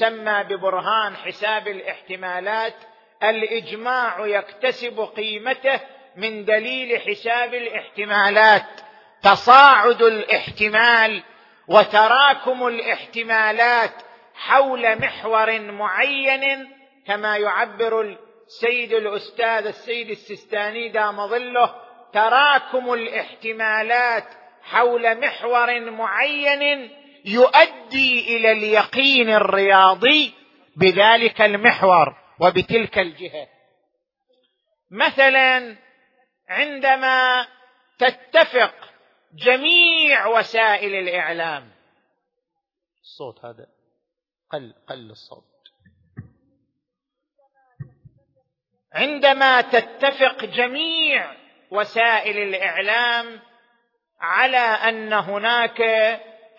سمى ببرهان حساب الاحتمالات الإجماع يكتسب قيمته من دليل حساب الاحتمالات. تصاعد الاحتمال وتراكم الاحتمالات حول محور معين كما يعبر السيد الأستاذ السيد السستاني دام ظله تراكم الاحتمالات حول محور معين يؤدي إلى اليقين الرياضي بذلك المحور وبتلك الجهة. مثلا عندما تتفق جميع وسائل الإعلام الصوت هذا قل قل الصوت. عندما تتفق جميع وسائل الإعلام على أن هناك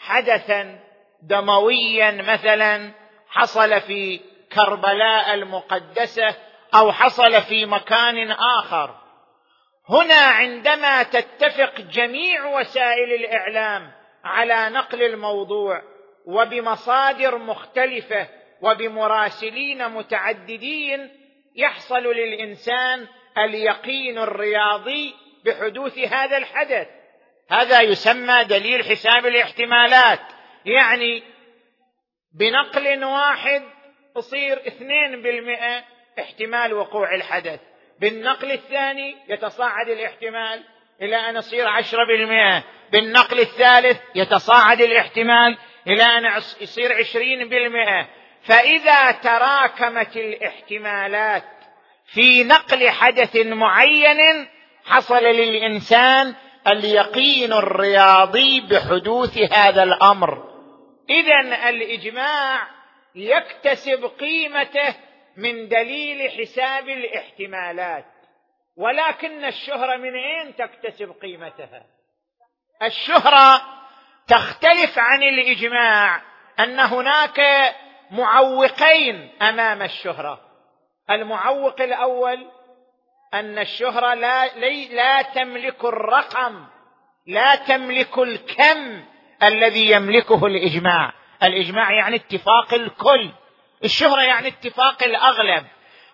حدثا دمويا مثلا حصل في كربلاء المقدسة أو حصل في مكان آخر. هنا عندما تتفق جميع وسائل الإعلام على نقل الموضوع وبمصادر مختلفة وبمراسلين متعددين يحصل للإنسان اليقين الرياضي بحدوث هذا الحدث. هذا يسمى دليل حساب الاحتمالات. يعني بنقل واحد تصير اثنين بالمئة احتمال وقوع الحدث. بالنقل الثاني يتصاعد الاحتمال إلى أن يصير عشرة بالمئة. بالنقل الثالث يتصاعد الاحتمال إلى أن يصير عشرين بالمئة. فإذا تراكمت الاحتمالات في نقل حدث معين حصل للإنسان اليقين الرياضي بحدوث هذا الأمر. إذا الإجماع يكتسب قيمته من دليل حساب الاحتمالات ولكن الشهرة من أين تكتسب قيمتها؟ الشهرة تختلف عن الإجماع أن هناك معوقين أمام الشهرة. المعوق الأول أن الشهرة لا, لا تملك الرقم لا تملك الكم الذي يملكه الإجماع. الإجماع يعني اتفاق الكل. الشهرة يعني اتفاق الأغلب.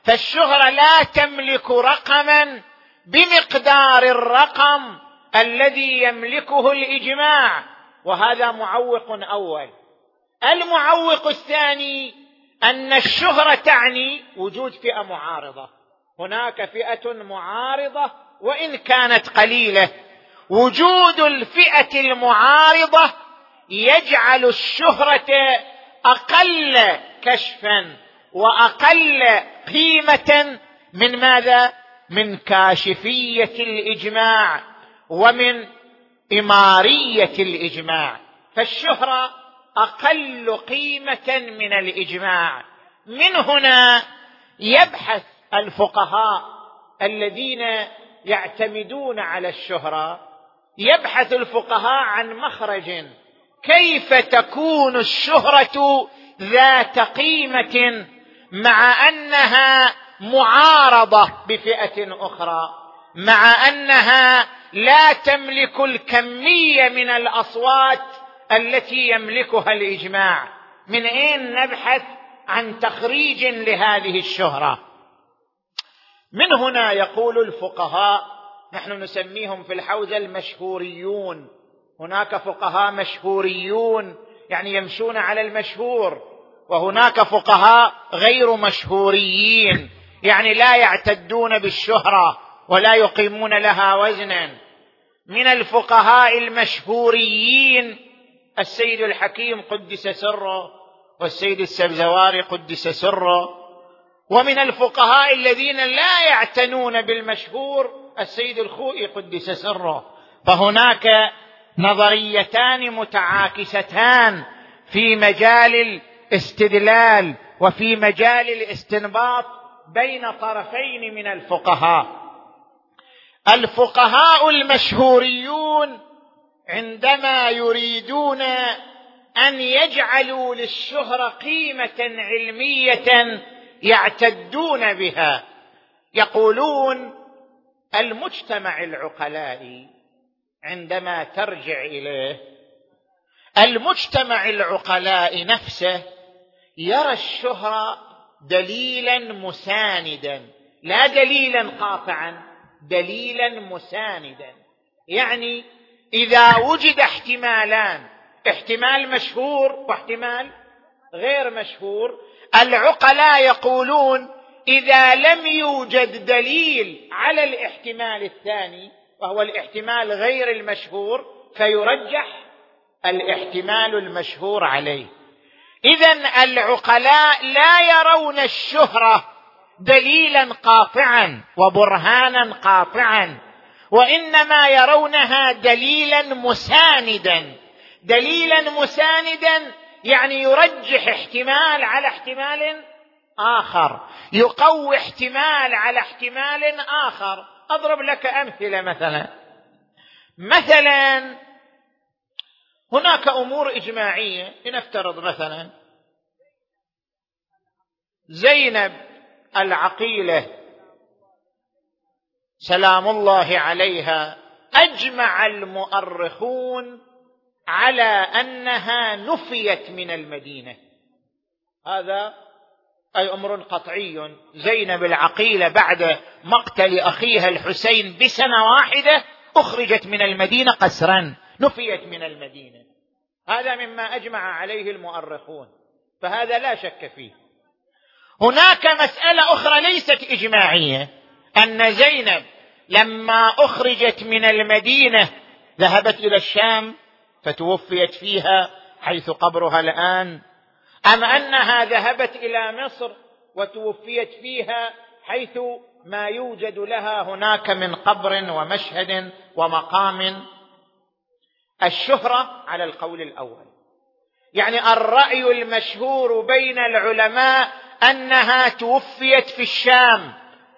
فالشهرة لا تملك رقما بمقدار الرقم الذي يملكه الإجماع. وهذا معوق أول. المعوق الثاني أن الشهرة تعني وجود فئة معارضة. هناك فئة معارضة وإن كانت قليلة وجود الفئة المعارضة يجعل الشهرة أقل كشفا وأقل قيمة من ماذا؟ من كاشفية الإجماع ومن إمارية الإجماع. فالشهرة أقل قيمة من الإجماع. من هنا يبحث الفقهاء الذين يعتمدون على الشهرة يبحث الفقهاء عن مخرج كيف تكون الشهرة ذات قيمه مع أنها معارضة بفئة أخرى مع أنها لا تملك الكمية من الأصوات التي يملكها الإجماع. من أين نبحث عن تخريج لهذه الشهرة؟ من هنا يقول الفقهاء نحن نسميهم في الحوزة المشهوريون. هناك فقهاء مشهوريون يعني يمشون على المشهور وهناك فقهاء غير مشهوريين يعني لا يعتدون بالشهرة ولا يقيمون لها وزنا. من الفقهاء المشهوريين السيد الحكيم قدس سره والسيد السبزواري قدس سره ومن الفقهاء الذين لا يعتنون بالمشهور السيد الخوئي قدس سره. فهناك نظريتان متعاكستان في مجال الاستدلال وفي مجال الاستنباط بين طرفين من الفقهاء. الفقهاء المشهوريون عندما يريدون أن يجعلوا للشهرة قيمة علمية يعتدون بها. يقولون المجتمع العقلائي عندما ترجع إليه المجتمع العقلاء نفسه يرى الشهرة دليلا مساندا لا دليلا قاطعا دليلا مساندا. يعني إذا وجد احتمالان احتمال مشهور واحتمال غير مشهور العقلاء يقولون إذا لم يوجد دليل على الاحتمال الثاني وهو الاحتمال غير المشهور فيرجح الاحتمال المشهور عليه. اذا العقلاء لا يرون الشهرة دليلا قاطعا وبرهانا قاطعا وإنما يرونها دليلا مساندا. دليلا مساندا يعني يرجح احتمال على احتمال آخر. يقوي احتمال على احتمال آخر. أضرب لك أمثلة مثلا. مثلا هناك أمور إجماعية لنفترض مثلا زينب العقيلة سلام الله عليها أجمع المؤرخون على أنها نفيت من المدينة. هذا أي أمر قطعي. زينب العقيلة بعد مقتل أخيها الحسين بسنة واحدة أخرجت من المدينة قسرا نفيت من المدينة. هذا مما أجمع عليه المؤرخون فهذا لا شك فيه. هناك مسألة أخرى ليست إجماعية أن زينب لما أخرجت من المدينة ذهبت إلى الشام فتوفيت فيها حيث قبرها الآن. أم أنها ذهبت إلى مصر وتوفيت فيها حيث ما يوجد لها هناك من قبر ومشهد ومقام. الشهرة على القول الأول. يعني الرأي المشهور بين العلماء أنها توفيت في الشام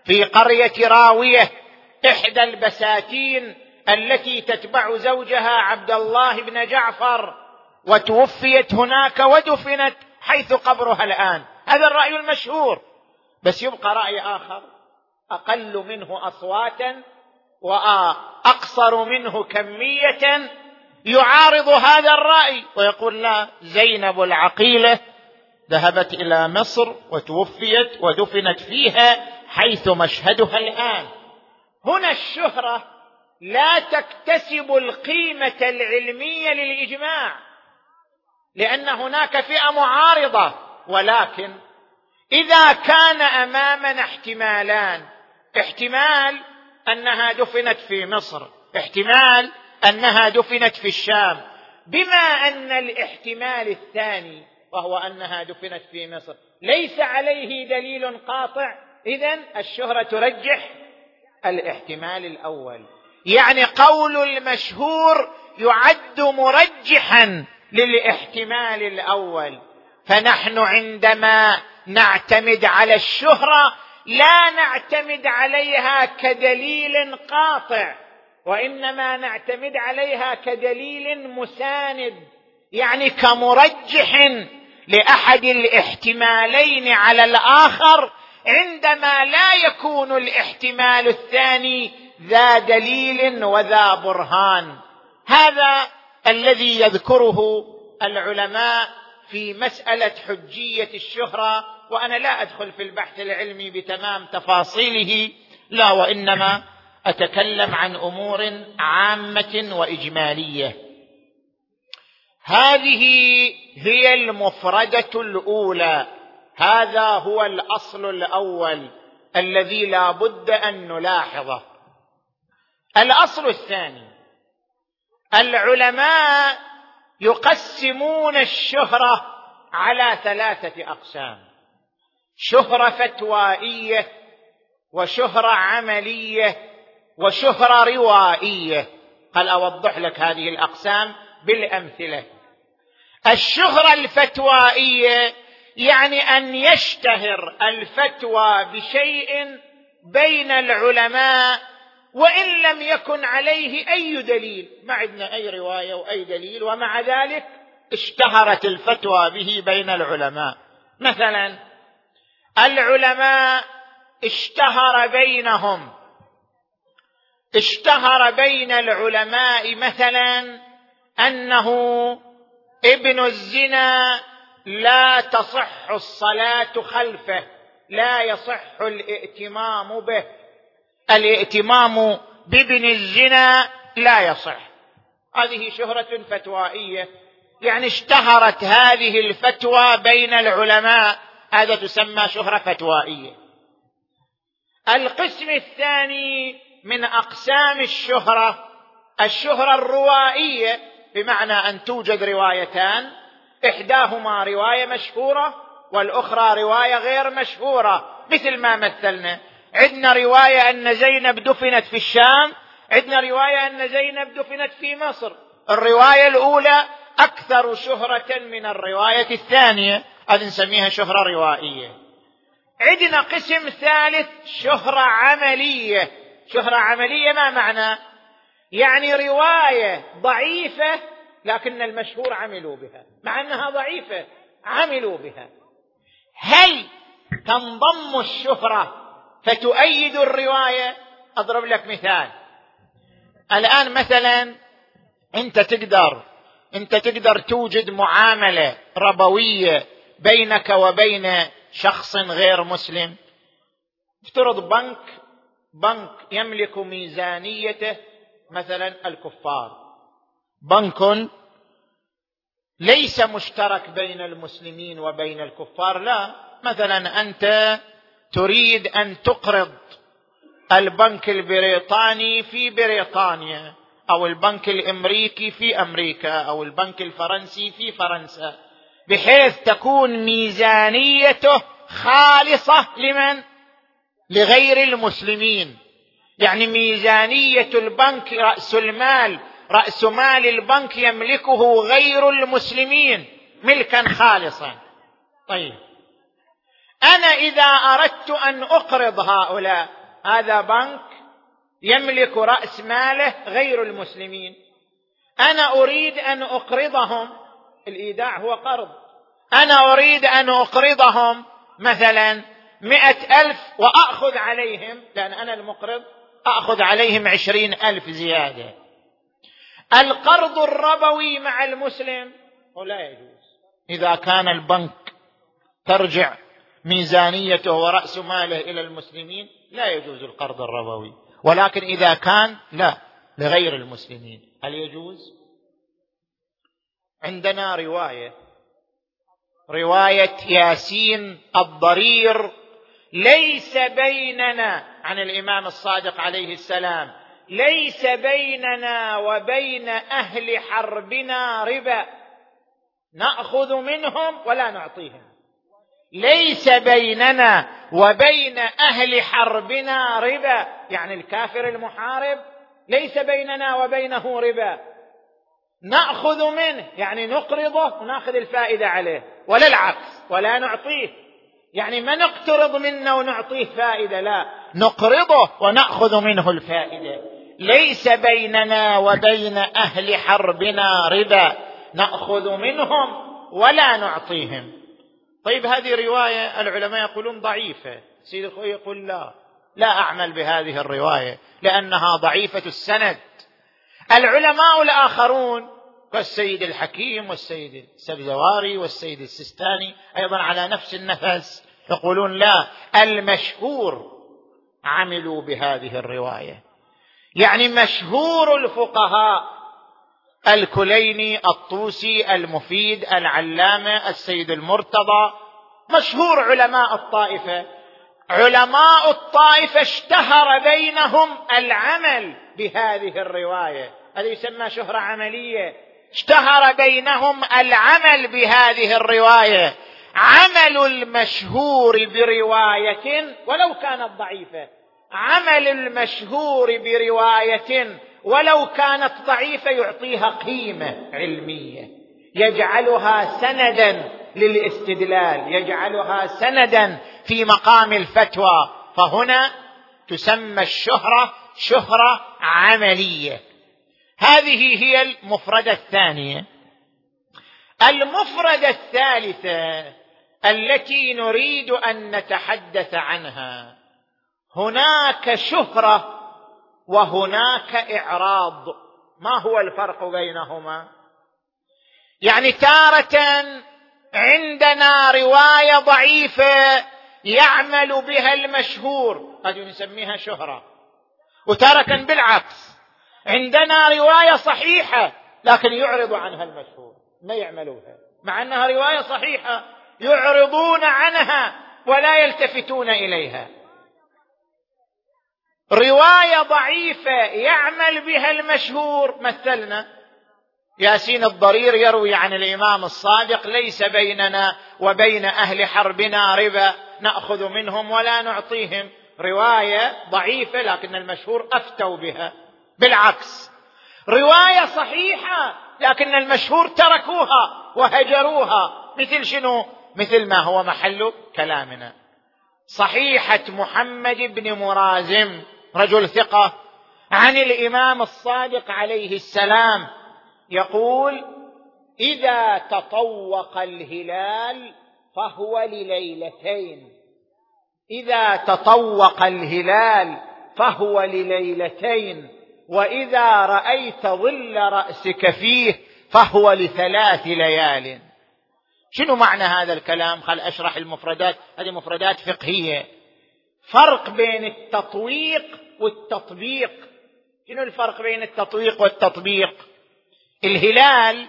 في قرية راوية إحدى البساتين التي تتبع زوجها عبد الله بن جعفر وتوفيت هناك ودفنت حيث قبرها الآن. هذا الرأي المشهور. بس يبقى رأي آخر. أقل منه أصواتا وأقصر منه كمية يعارض هذا الرأي. ويقول لا زينب العقيلة ذهبت إلى مصر وتوفيت ودفنت فيها حيث مشهدها الآن. هنا الشهرة لا تكتسب القيمة العلمية للإجماع لأن هناك فئة معارضة. ولكن إذا كان أمامنا احتمالان احتمال أنها دفنت في مصر احتمال أنها دفنت في الشام. بما أن الاحتمال الثاني وهو أنها دفنت في مصر ليس عليه دليل قاطع اذا الشهرة ترجح الاحتمال الأول. يعني قول المشهور يعد مرجحا للاحتمال الأول. فنحن عندما نعتمد على الشهرة لا نعتمد عليها كدليل قاطع وإنما نعتمد عليها كدليل مساند يعني كمرجح لأحد الاحتمالين على الآخر عندما لا يكون الاحتمال الثاني ذا دليل وذا برهان. هذا الذي يذكره العلماء في مسألة حجية الشهرة وأنا لا أدخل في البحث العلمي بتمام تفاصيله لا وإنما أتكلم عن أمور عامة وإجمالية. هذه هي المفردة الأولى. هذا هو الأصل الأول الذي لا بد أن نلاحظه. الأصل الثاني. العلماء يقسمون الشهرة على ثلاثة أقسام. شهرة فتوائية وشهرة عملية وشهرة روائية. قال أوضح لك هذه الأقسام بالأمثلة. الشهرة الفتوائية يعني أن يشتهر الفتوى بشيء بين العلماء وإن لم يكن عليه أي دليل ما عندنا أي رواية وأي دليل ومع ذلك اشتهرت الفتوى به بين العلماء. مثلا العلماء اشتهر بينهم. اشتهر بين العلماء مثلا أنه ابن الزنا لا تصح الصلاة خلفه لا يصح الائتمام به. الائتمام بابن الزنا لا يصح. هذه شهرة فتوائية. يعني اشتهرت هذه الفتوى بين العلماء. هذا تسمى شهرة فتوائية. القسم الثاني من أقسام الشهرة الشهرة الروائية بمعنى أن توجد روايتان إحداهما رواية مشهورة والأخرى رواية غير مشهورة مثل ما مثلنا. عندنا رواية أن زينب دفنت في الشام عندنا رواية أن زينب دفنت في مصر. الرواية الأولى أكثر شهرة من الرواية الثانية هذه نسميها شهرة روائية. عندنا قسم ثالث شهرة عملية. شهرة عملية ما معنى؟ يعني رواية ضعيفة لكن المشهور عملوا بها. مع أنها ضعيفة عملوا بها. هل تنضم الشهرة فتؤيد الرواية. أضرب لك مثال. الآن مثلا أنت تقدر أنت تقدر توجد معاملة ربوية بينك وبين شخص غير مسلم. افترض بنك بنك يملك ميزانيته مثلا الكفار. بنك ليس مشترك بين المسلمين وبين الكفار لا. مثلا أنت تريد أن تقرض البنك البريطاني في بريطانيا أو البنك الأمريكي في أمريكا أو البنك الفرنسي في فرنسا بحيث تكون ميزانيته خالصة لمن؟ لغير المسلمين. يعني ميزانية البنك رأس المال رأس مال البنك يملكه غير المسلمين ملكا خالصا. طيب. أنا إذا أردت أن أقرض هؤلاء هذا بنك يملك رأس ماله غير المسلمين. أنا أريد أن أقرضهم الإيداع هو قرض. أنا أريد أن أقرضهم مثلا مئة ألف وأخذ عليهم لأن أنا المقرض أخذ عليهم عشرين ألف زيادة. القرض الربوي مع المسلم لا يجوز. إذا كان البنك ترجع ميزانيته ورأس ماله إلى المسلمين لا يجوز القرض الربوي. ولكن إذا كان لا لغير المسلمين. هل يجوز؟ عندنا رواية. رواية ياسين الضرير ليس بيننا عن الإمام الصادق عليه السلام ليس بيننا وبين أهل حربنا ربا. نأخذ منهم ولا نعطيهم. ليس بيننا وبين أهل حربنا ربا. يعني الكافر المحارب ليس بيننا وبينه ربا. نأخذ منه يعني نقرضه ونأخذ الفائدة عليه ولا العكس ولا نعطيه. يعني ما نقترض منه ونعطيه فائدة لا. نقرضه ونأخذ منه الفائدة. ليس بيننا وبين أهل حربنا ربا. نأخذ منهم ولا نعطيهم. طيب هذه رواية العلماء يقولون ضعيفة. سيد الخوي يقول لا لا أعمل بهذه الرواية لأنها ضعيفة السند. العلماء الآخرون كالسيد الحكيم والسيد السبزواري والسيد السستاني أيضا على نفس النفس يقولون لا المشهور عملوا بهذه الرواية. يعني مشهور الفقهاء الكليني الطوسي المفيد العلامة السيد المرتضى. مشهور علماء الطائفة. علماء الطائفة اشتهر بينهم العمل بهذه الرواية. هذا يسمى شهرة عملية. اشتهر بينهم العمل بهذه الرواية. عمل المشهور برواية ولو كانت ضعيفة. عمل المشهور برواية ولو كانت ضعيفة يعطيها قيمة علمية. يجعلها سندا للاستدلال يجعلها سندا في مقام الفتوى. فهنا تسمى الشهرة شهرة عملية. هذه هي المفردة الثانية. المفردة الثالثة التي نريد أن نتحدث عنها. هناك شهرة وهناك إعراض. ما هو الفرق بينهما؟ يعني تارة عندنا رواية ضعيفة يعمل بها المشهور. هذه نسميها شهرة. وتارة بالعكس. عندنا رواية صحيحة لكن يعرض عنها المشهور. ما يعملوها مع أنها رواية صحيحة يعرضون عنها ولا يلتفتون إليها. رواية ضعيفة يعمل بها المشهور. مثلنا ياسين الضرير يروي عن الإمام الصادق ليس بيننا وبين أهل حربنا ربا نأخذ منهم ولا نعطيهم. رواية ضعيفة لكن المشهور أفتوا بها. بالعكس رواية صحيحة لكن المشهور تركوها وهجروها. مثل شنو؟ مثل ما هو محل كلامنا. صحيحة محمد بن مرازم. رجل ثقة عن الإمام الصادق عليه السلام يقول إذا تطوق الهلال فهو لليلتين إذا تطوق الهلال فهو لليلتين وإذا رأيت ظل رأسك فيه فهو لثلاث ليال. شنو معنى هذا الكلام؟ خل أشرح المفردات هذه مفردات فقهية. فرق بين التطويق والتطبيق. شنو الفرق بين التطويق والتطبيق؟ الهلال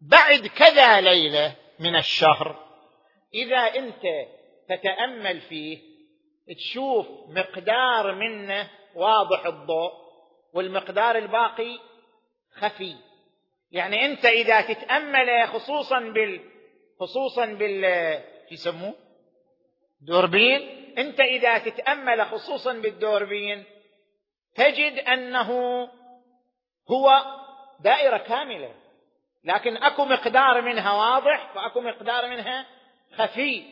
بعد كذا ليلة من الشهر إذا أنت تتأمل فيه تشوف مقدار منه واضح الضوء والمقدار الباقي خفي. يعني أنت إذا تتأمل خصوصا بال خصوصا بال يسموه؟ دوربين. انت اذا تتأمل خصوصا بالدوربين تجد أنه هو دائرة كاملة لكن أكو مقدار منها واضح وأكو مقدار منها خفي.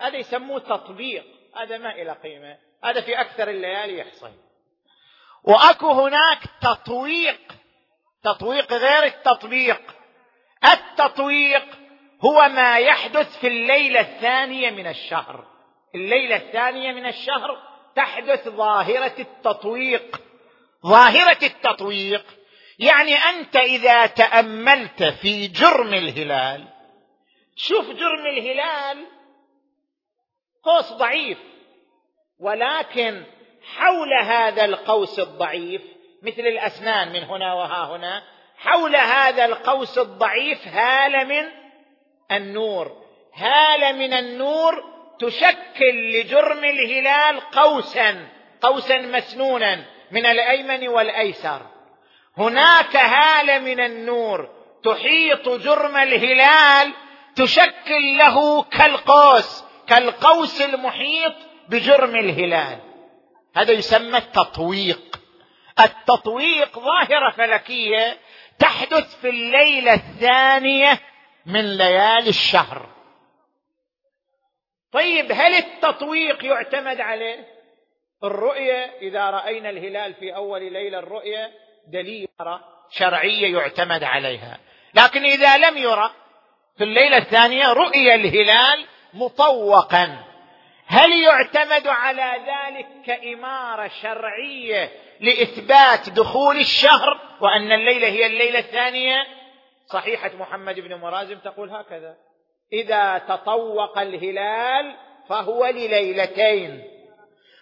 هذا يسموه تطبيق هذا ما إلى قيمة هذا في أكثر الليالي يحصل. وأكو هناك تطويق تطويق غير التطبيق. التطويق هو ما يحدث في الليلة الثانية من الشهر. الليلة الثانية من الشهر تحدث ظاهرة التطويق. ظاهرة التطويق يعني أنت إذا تأملت في جرم الهلال شوف جرم الهلال قوس ضعيف ولكن حول هذا القوس الضعيف مثل الأسنان من هنا وها هنا حول هذا القوس الضعيف هاله من النور هاله من النور تشكل لجرم الهلال قوسا قوسا مسنونا من الأيمن والأيسر. هناك هالة من النور تحيط جرم الهلال تشكل له كالقوس كالقوس المحيط بجرم الهلال. هذا يسمى التطويق. التطويق ظاهرة فلكية تحدث في الليلة الثانية من ليالي الشهر. طيب هل التطويق يعتمد عليه الرؤية؟ إذا رأينا الهلال في أول ليلة الرؤية دليل شرعية يعتمد عليها. لكن إذا لم يرى في الليلة الثانية رؤي الهلال مطوقا. هل يعتمد على ذلك كإمارة شرعية لإثبات دخول الشهر وأن الليلة هي الليلة الثانية؟ صحيحة محمد بن مرازم تقول هكذا. إذا تطوق الهلال فهو لليلتين.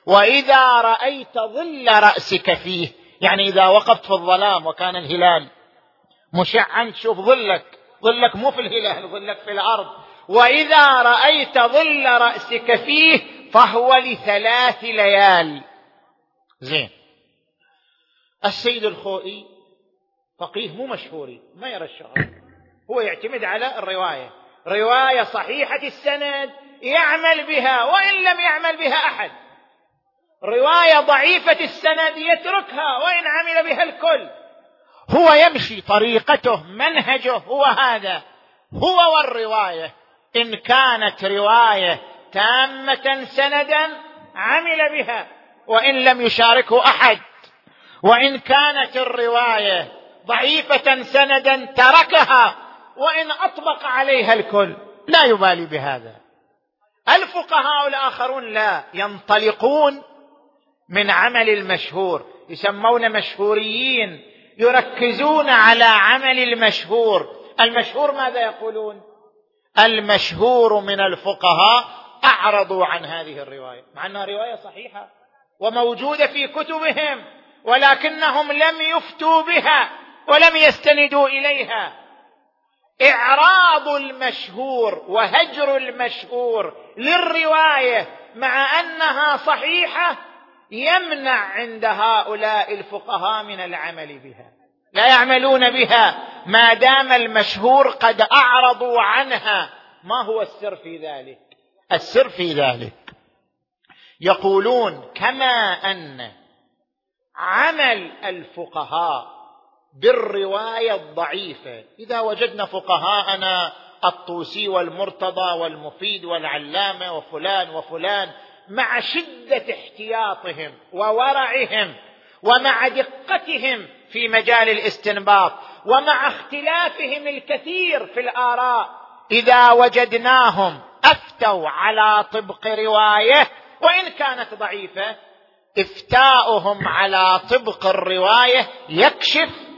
وإذا رأيت ظل رأسك فيه يعني إذا وقفت في الظلام وكان الهلال مشعا تشوف ظلك. ظلك مو في الهلال ظلك في الأرض. وإذا رأيت ظل رأسك فيه فهو لثلاث ليال. زين. السيد الخوئي فقيه مو مشهوري ما يرى الشهر. هو يعتمد على الرواية. رواية صحيحة السند يعمل بها وإن لم يعمل بها أحد. رواية ضعيفة السند يتركها وإن عمل بها الكل. هو يمشي طريقته منهجه هو هذا. هو والرواية. إن كانت رواية تامة سندا عمل بها. وإن لم يشاركه أحد. وإن كانت الرواية ضعيفة سندا تركها. وإن أطبق عليها الكل. لا يبالي بهذا. الفقهاء الآخرون لا ينطلقون من عمل المشهور. يسمون مشهوريين. يركزون على عمل المشهور. المشهور ماذا يقولون؟ المشهور من الفقهاء أعرضوا عن هذه الرواية. مع أنها رواية صحيحة وموجودة في كتبهم ولكنهم لم يفتوا بها ولم يستندوا إليها. اعراض المشهور وهجر المشهور للرواية مع أنها صحيحة يمنع عند هؤلاء الفقهاء من العمل بها. لا يعملون بها. ما دام المشهور قد أعرضوا عنها. ما هو السر في ذلك؟ السر في ذلك يقولون كما أن عمل الفقهاء بالرواية الضعيفة. إذا وجدنا فقهاءنا الطوسي والمرتضى والمفيد والعلامة وفلان وفلان مع شدة احتياطهم وورعهم ومع دقتهم في مجال الاستنباط ومع اختلافهم الكثير في الآراء إذا وجدناهم أفتوا على طبق رواية وإن كانت ضعيفة افتاؤهم على طبق الرواية يكشف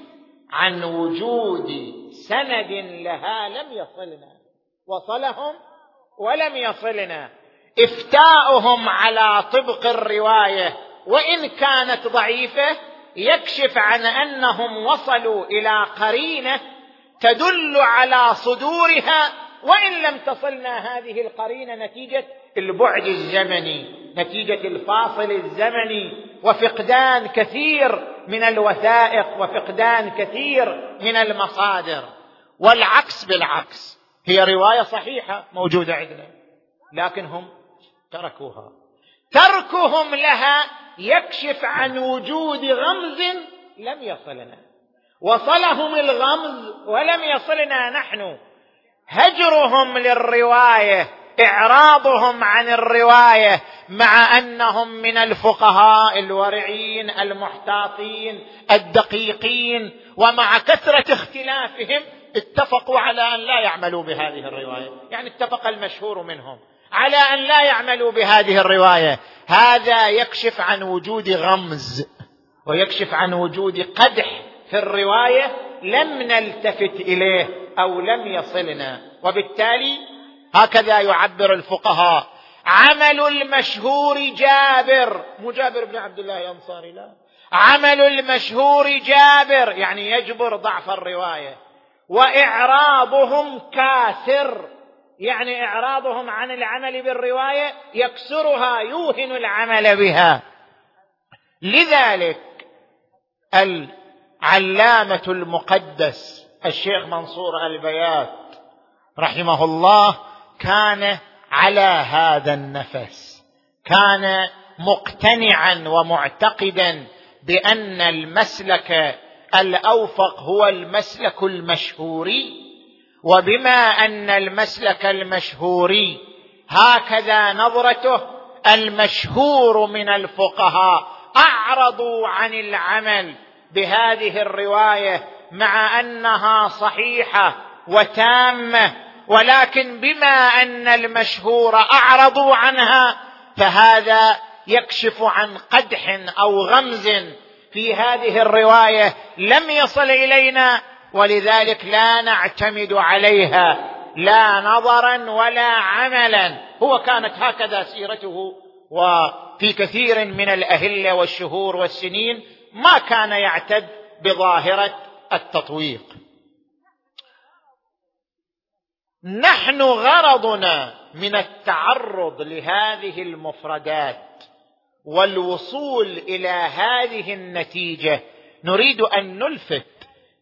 عن وجود سند لها لم يصلنا. وصلهم ولم يصلنا. افتاؤهم على طبق الرواية وإن كانت ضعيفة يكشف عن أنهم وصلوا إلى قرينة تدل على صدورها وإن لم تصلنا هذه القرينة نتيجة البعد الزمني نتيجة الفاصل الزمني وفقدان كثير من الوثائق وفقدان كثير من المصادر. والعكس بالعكس. هي رواية صحيحة موجودة عندنا لكن هم تركوها. تركهم لها يكشف عن وجود غمز لم يصلنا. وصلهم الغمز ولم يصلنا نحن. هجرهم للرواية إعراضهم عن الرواية مع أنهم من الفقهاء الورعين المحتاطين الدقيقين ومع كثرة اختلافهم اتفقوا على أن لا يعملوا بهذه الرواية. يعني اتفق المشهور منهم على أن لا يعملوا بهذه الرواية. هذا يكشف عن وجود غمز ويكشف عن وجود قدح في الرواية لم نلتفت إليه أو لم يصلنا. وبالتالي هكذا يعبر الفقهاء. عمل المشهور جابر. مو جابر بن عبد الله الأنصاري لا. عمل المشهور جابر يعني يجبر ضعف الرواية. وإعراضهم كاسر يعني إعراضهم عن العمل بالرواية يكسرها يوهن العمل بها. لذلك العلامة المقدس الشيخ منصور البيات رحمه الله كان على هذا النفس كان مقتنعا ومعتقدا بأن المسلك الأوفق هو المسلك المشهوري وبما أن المسلك المشهوري هكذا نظرته المشهور من الفقهاء أعرضوا عن العمل بهذه الرواية مع أنها صحيحة وتامة ولكن بما أن المشهور اعرضوا عنها فهذا يكشف عن قدح أو غمز في هذه الرواية لم يصل إلينا ولذلك لا نعتمد عليها لا نظرا ولا عملا. هو كانت هكذا سيرته وفي كثير من الأهلة والشهور والسنين ما كان يعتد بظاهرة التطويق. نحن غرضنا من التعرض لهذه المفردات والوصول إلى هذه النتيجة نريد أن نلفت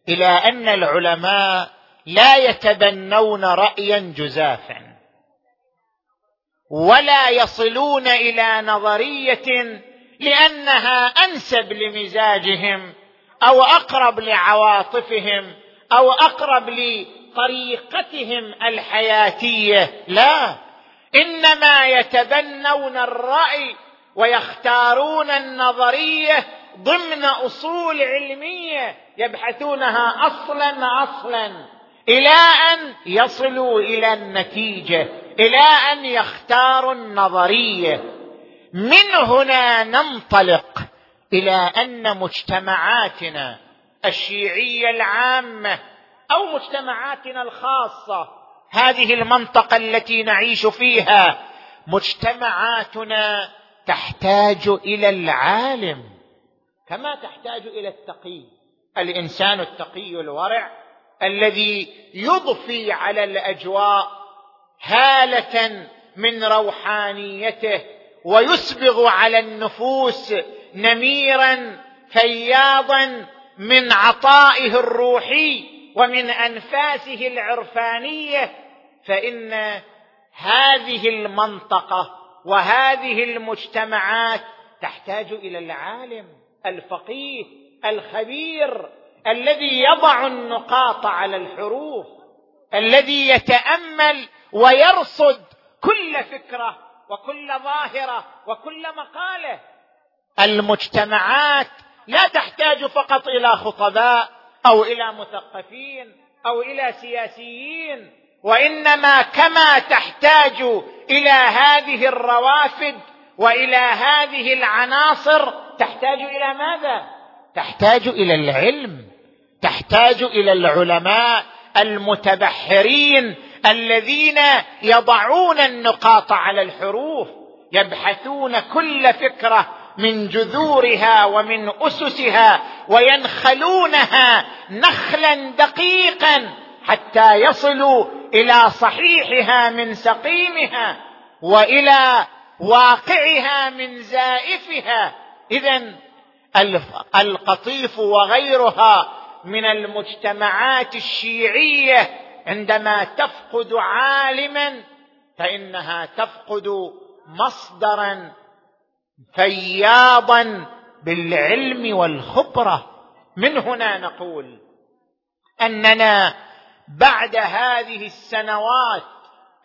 إلى أن العلماء لا يتبنون رايا جزافا ولا يصلون إلى نظرية لأنها أنسب لمزاجهم أو أقرب لعواطفهم أو أقرب لطريقتهم الحياتية. لا. إنما يتبنون الرأي ويختارون النظرية ضمن أصول علمية يبحثونها أصلا أصلا إلى أن يصلوا إلى النتيجة إلى أن يختاروا النظرية. من هنا ننطلق إلى أن مجتمعاتنا الشيعية العامة أو مجتمعاتنا الخاصة. هذه المنطقة التي نعيش فيها مجتمعاتنا تحتاج إلى العالم كما تحتاج إلى التقي الإنسان التقي الورع الذي يضفي على الأجواء هالة من روحانيته ويسبغ على النفوس نميرا فياضا من عطائه الروحي. ومن أنفاسه العرفانية فإن هذه المنطقة وهذه المجتمعات تحتاج إلى العالم الفقيه الخبير الذي يضع النقاط على الحروف الذي يتأمل ويرصد كل فكرة وكل ظاهرة وكل مقالة. المجتمعات لا تحتاج فقط إلى خطباء أو إلى مثقفين أو إلى سياسيين وإنما كما تحتاج إلى هذه الروافد وإلى هذه العناصر تحتاج إلى ماذا؟ تحتاج إلى العلم تحتاج إلى العلماء المتبحرين الذين يضعون النقاط على الحروف يبحثون كل فكرة من جذورها ومن أسسها وينخلونها نخلا دقيقا حتى يصلوا إلى صحيحها من سقيمها وإلى واقعها من زائفها. اذا القطيف وغيرها من المجتمعات الشيعية عندما تفقد عالما فإنها تفقد مصدرا فياضا بالعلم والخبرة. من هنا نقول أننا بعد هذه السنوات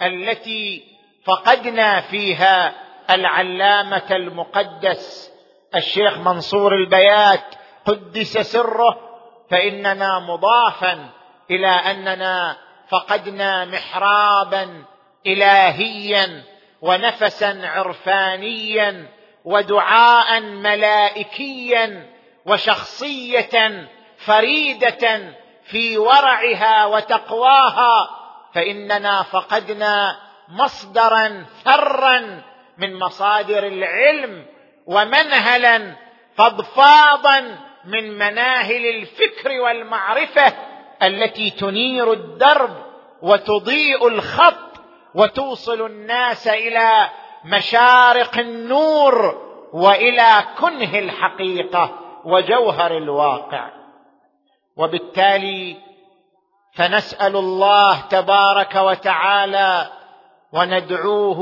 التي فقدنا فيها العلامة المقدس الشيخ منصور البيات قدس سره فإننا مضافا إلى أننا فقدنا محرابا الهيا ونفسا عرفانيا ودعاء ملائكيا وشخصية فريدة في ورعها وتقواها فإننا فقدنا مصدرا ثرا من مصادر العلم ومنهلا فضفاضا من مناهل الفكر والمعرفة التي تنير الدرب وتضيء الخط وتوصل الناس إلى مشارق النور وإلى كنه الحقيقة وجوهر الواقع. وبالتالي فنسأل الله تبارك وتعالى وندعوه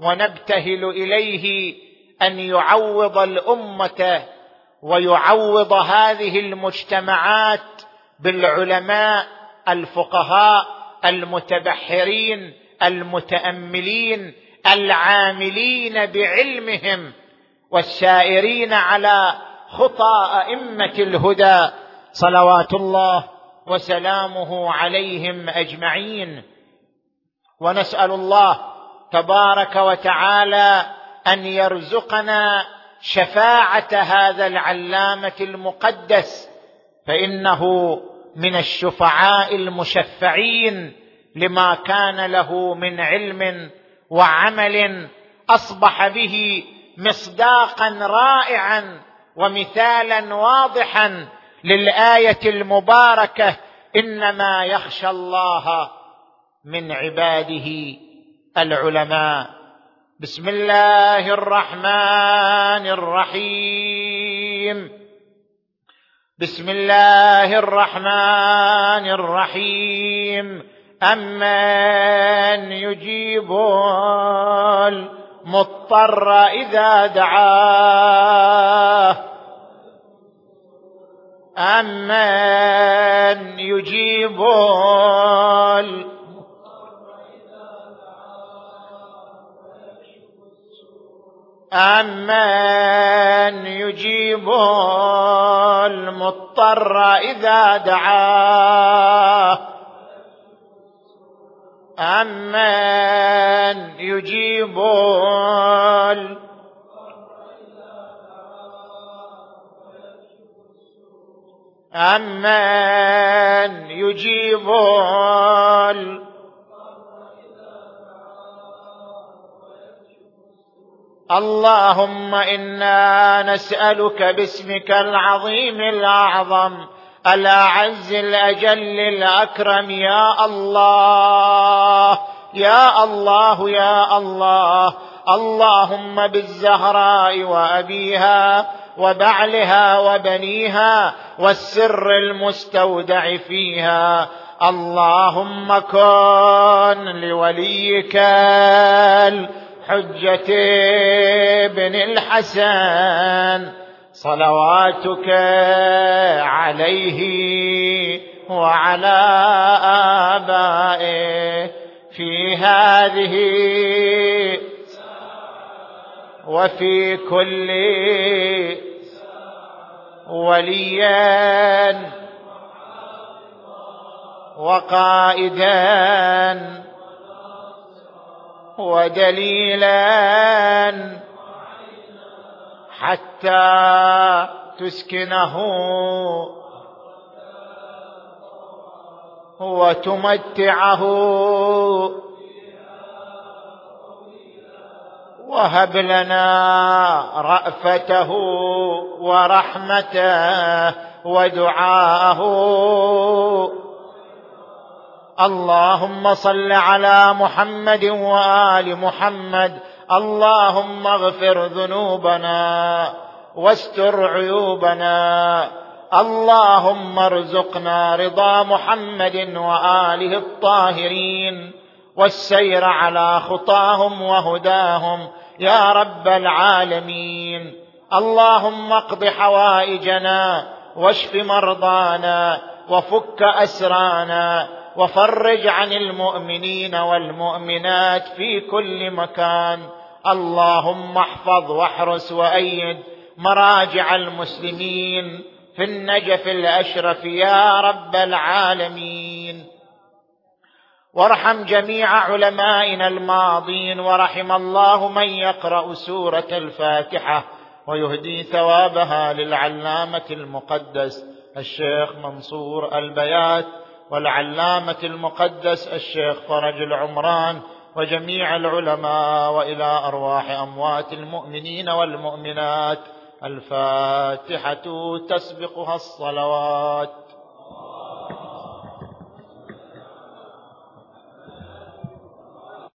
ونبتهل إليه أن يعوض الأمة ويعوض هذه المجتمعات بالعلماء الفقهاء المتبحرين المتأملين العاملين بعلمهم والسائرين على خطى أئمة الهدى صلوات الله وسلامه عليهم أجمعين. ونسأل الله تبارك وتعالى أن يرزقنا شفاعة هذا العلامة المقدس فإنه من الشفعاء المشفعين لما كان له من علم وعمل أصبح به مصداقا رائعا ومثالا واضحا للآية المباركة إنما يخشى الله من عباده العلماء. بسم الله الرحمن الرحيم. بسم الله الرحمن الرحيم. امن يجيب المضطر اذا دعاه. امن يجيب أمن يجيب المضطر إذا دعاه. أمن يجيب أمن يجيب اللهم إنا نسألك باسمك العظيم الأعظم الاعز الأجل الأكرم يا الله يا الله يا الله. اللهم بالزهراء وأبيها وبعلها وبنيها والسر المستودع فيها. اللهم كن لوليك الحجة بن الحسن. صلواتك عليه وعلى آبائه في هذه وفي كل وليا وقائدا ودليلا حتى تسكنه وتمتعه. وهب لنا رأفته ورحمته ودعاءه اللهم صل على محمد وآل محمد اللهم اغفر ذنوبنا واستر عيوبنا. اللهم ارزقنا رضا محمد وآله الطاهرين. والسير على خطاهم وهداهم. يا رب العالمين. اللهم اقض حوائجنا واشف مرضانا وفك أسرانا وفرج عن المؤمنين والمؤمنات في كل مكان. اللهم احفظ واحرس وأيد مراجع المسلمين في النجف الأشرف يا رب العالمين. وارحم جميع علمائنا الماضين ورحم الله من يقرأ سورة الفاتحة ويهدي ثوابها للعلامة المقدس الشيخ منصور البيات والعلامة المقدس الشيخ فرج العمران وجميع العلماء وإلى أرواح أموات المؤمنين والمؤمنات. الفاتحة تسبقها الصلوات.